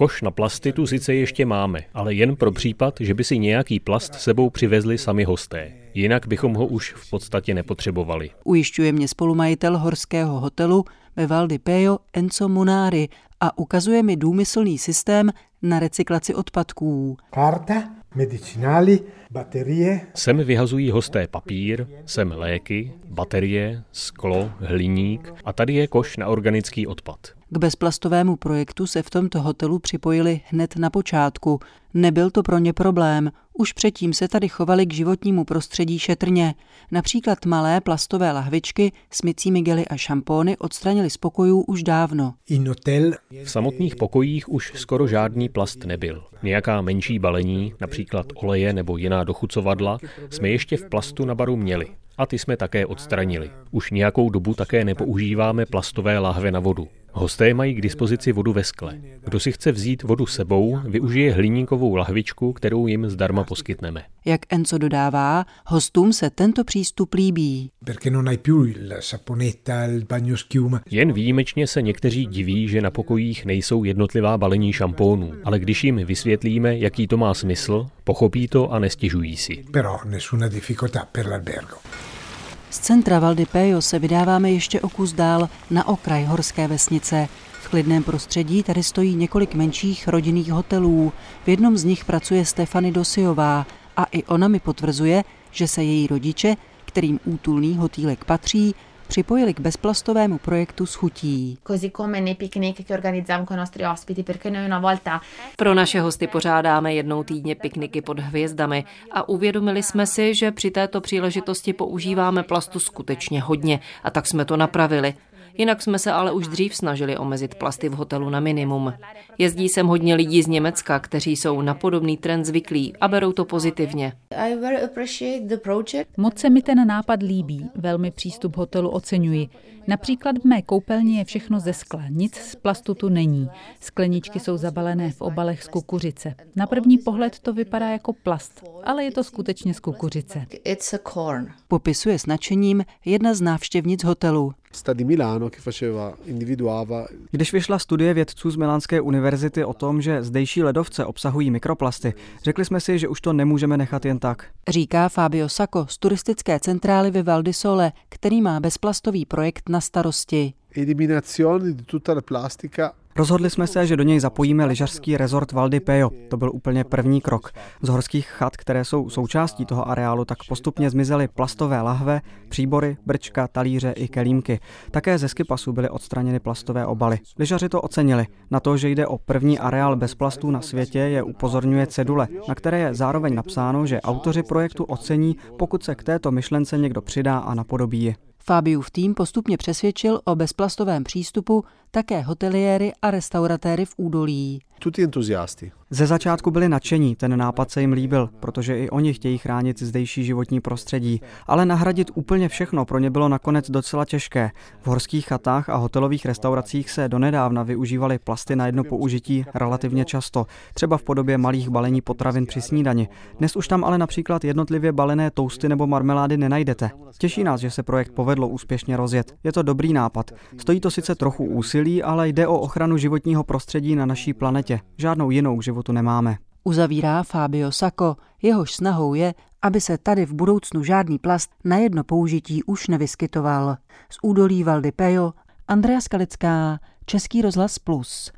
Koš na plasty tu sice ještě máme, ale jen pro případ, že by si nějaký plast sebou přivezli sami hosté. Jinak bychom ho už v podstatě nepotřebovali. Ujišťuje mě spolumajitel horského hotelu ve Val di Pejo Enzo Munari a ukazuje mi důmyslný systém na recyklaci odpadků. Karta. Sem vyhazují hosté papír, sem léky, baterie, sklo, hliník a tady je koš na organický odpad. K bezplastovému projektu se v tomto hotelu připojili hned na počátku. Nebyl to pro ně problém. Už předtím se tady chovali k životnímu prostředí šetrně. Například malé plastové lahvičky s mycími gely a šampóny odstranili z pokojů už dávno. V samotných pokojích už skoro žádný plast nebyl. Nějaká menší balení, například oleje nebo jiná dochucovadla, jsme ještě v plastu na baru měli a ty jsme také odstranili. Už nějakou dobu také nepoužíváme plastové láhve na vodu. Hosté mají k dispozici vodu ve skle. Kdo si chce vzít vodu sebou, využije hliníkovou lahvičku, kterou jim zdarma poskytneme. Jak Enzo dodává, hostům se tento přístup líbí. Jen výjimečně se někteří diví, že na pokojích nejsou jednotlivá balení šampónů, ale když jim vysvětlíme, jaký to má smysl, pochopí to a nestěžují si. Z centra Valdipejo se vydáváme ještě o kus dál na okraj horské vesnice. V klidném prostředí tady stojí několik menších rodinných hotelů. V jednom z nich pracuje Stefany Dosiová a i ona mi potvrzuje, že se její rodiče, kterým útulný hotýlek patří, připojili k bezplastovému projektu s chutí. Pro naše hosty pořádáme jednou týdně pikniky pod hvězdami a uvědomili jsme si, že při této příležitosti používáme plastu skutečně hodně a tak jsme to napravili. Jinak jsme se ale už dřív snažili omezit plasty v hotelu na minimum. Jezdí sem hodně lidí z Německa, kteří jsou na podobný trend zvyklí a berou to pozitivně. Moc se mi ten nápad líbí, velmi přístup hotelu oceňuji. Například v mé koupelně je všechno ze skla, nic z plastu tu není. Skleničky jsou zabalené v obalech z kukuřice. Na první pohled to vypadá jako plast, ale je to skutečně z kukuřice. Popisuje s nadšením jedna z návštěvnic hotelu. Když vyšla studie vědců z Milánské univerzity o tom, že zdejší ledovce obsahují mikroplasty, řekli jsme si, že už to nemůžeme nechat jen tak. Říká Fabio Sacco z turistické centrály ve Val di Sole, který má bezplastový projekt na starosti. Eliminazione di tutta la plastica Rozhodli jsme se, že do něj zapojíme lyžařský rezort Valdy Pejo. To byl úplně první krok. Z horských chat, které jsou součástí toho areálu, tak postupně zmizely plastové lahve, příbory, brčka, talíře i kelímky. Také ze skipasu byly odstraněny plastové obaly. Lyžaři to ocenili. Na to, že jde o první areál bez plastů na světě, je upozorňuje cedule, na které je zároveň napsáno, že autoři projektu ocení, pokud se k této myšlence někdo přidá a napodobí ji. Fabiův tým postupně přesvědčil o bezplastovém přístupu také hoteliéry a restauratéry v údolí. Tutti entuziasti. Ze začátku byli nadšení, ten nápad se jim líbil, protože i oni chtějí chránit zdejší životní prostředí, ale nahradit úplně všechno pro ně bylo nakonec docela těžké. V horských chatách a hotelových restauracích se donedávna využívaly plasty na jedno použití relativně často, třeba v podobě malých balení potravin při snídani. Dnes už tam ale například jednotlivě balené tousty nebo marmelády nenajdete. Těší nás, že se projekt povedlo úspěšně rozjet. Je to dobrý nápad. Stojí to sice trochu úsilí, ale jde o ochranu životního prostředí na naší planetě. Žádnou jinou k životu nemáme. Uzavírá Fabio Sacco. Jehož snahou je, aby se tady v budoucnu žádný plast na jedno použití už nevyskytoval. Z údolí Valdy Pejo, Andrea Skalická, Český rozhlas Plus.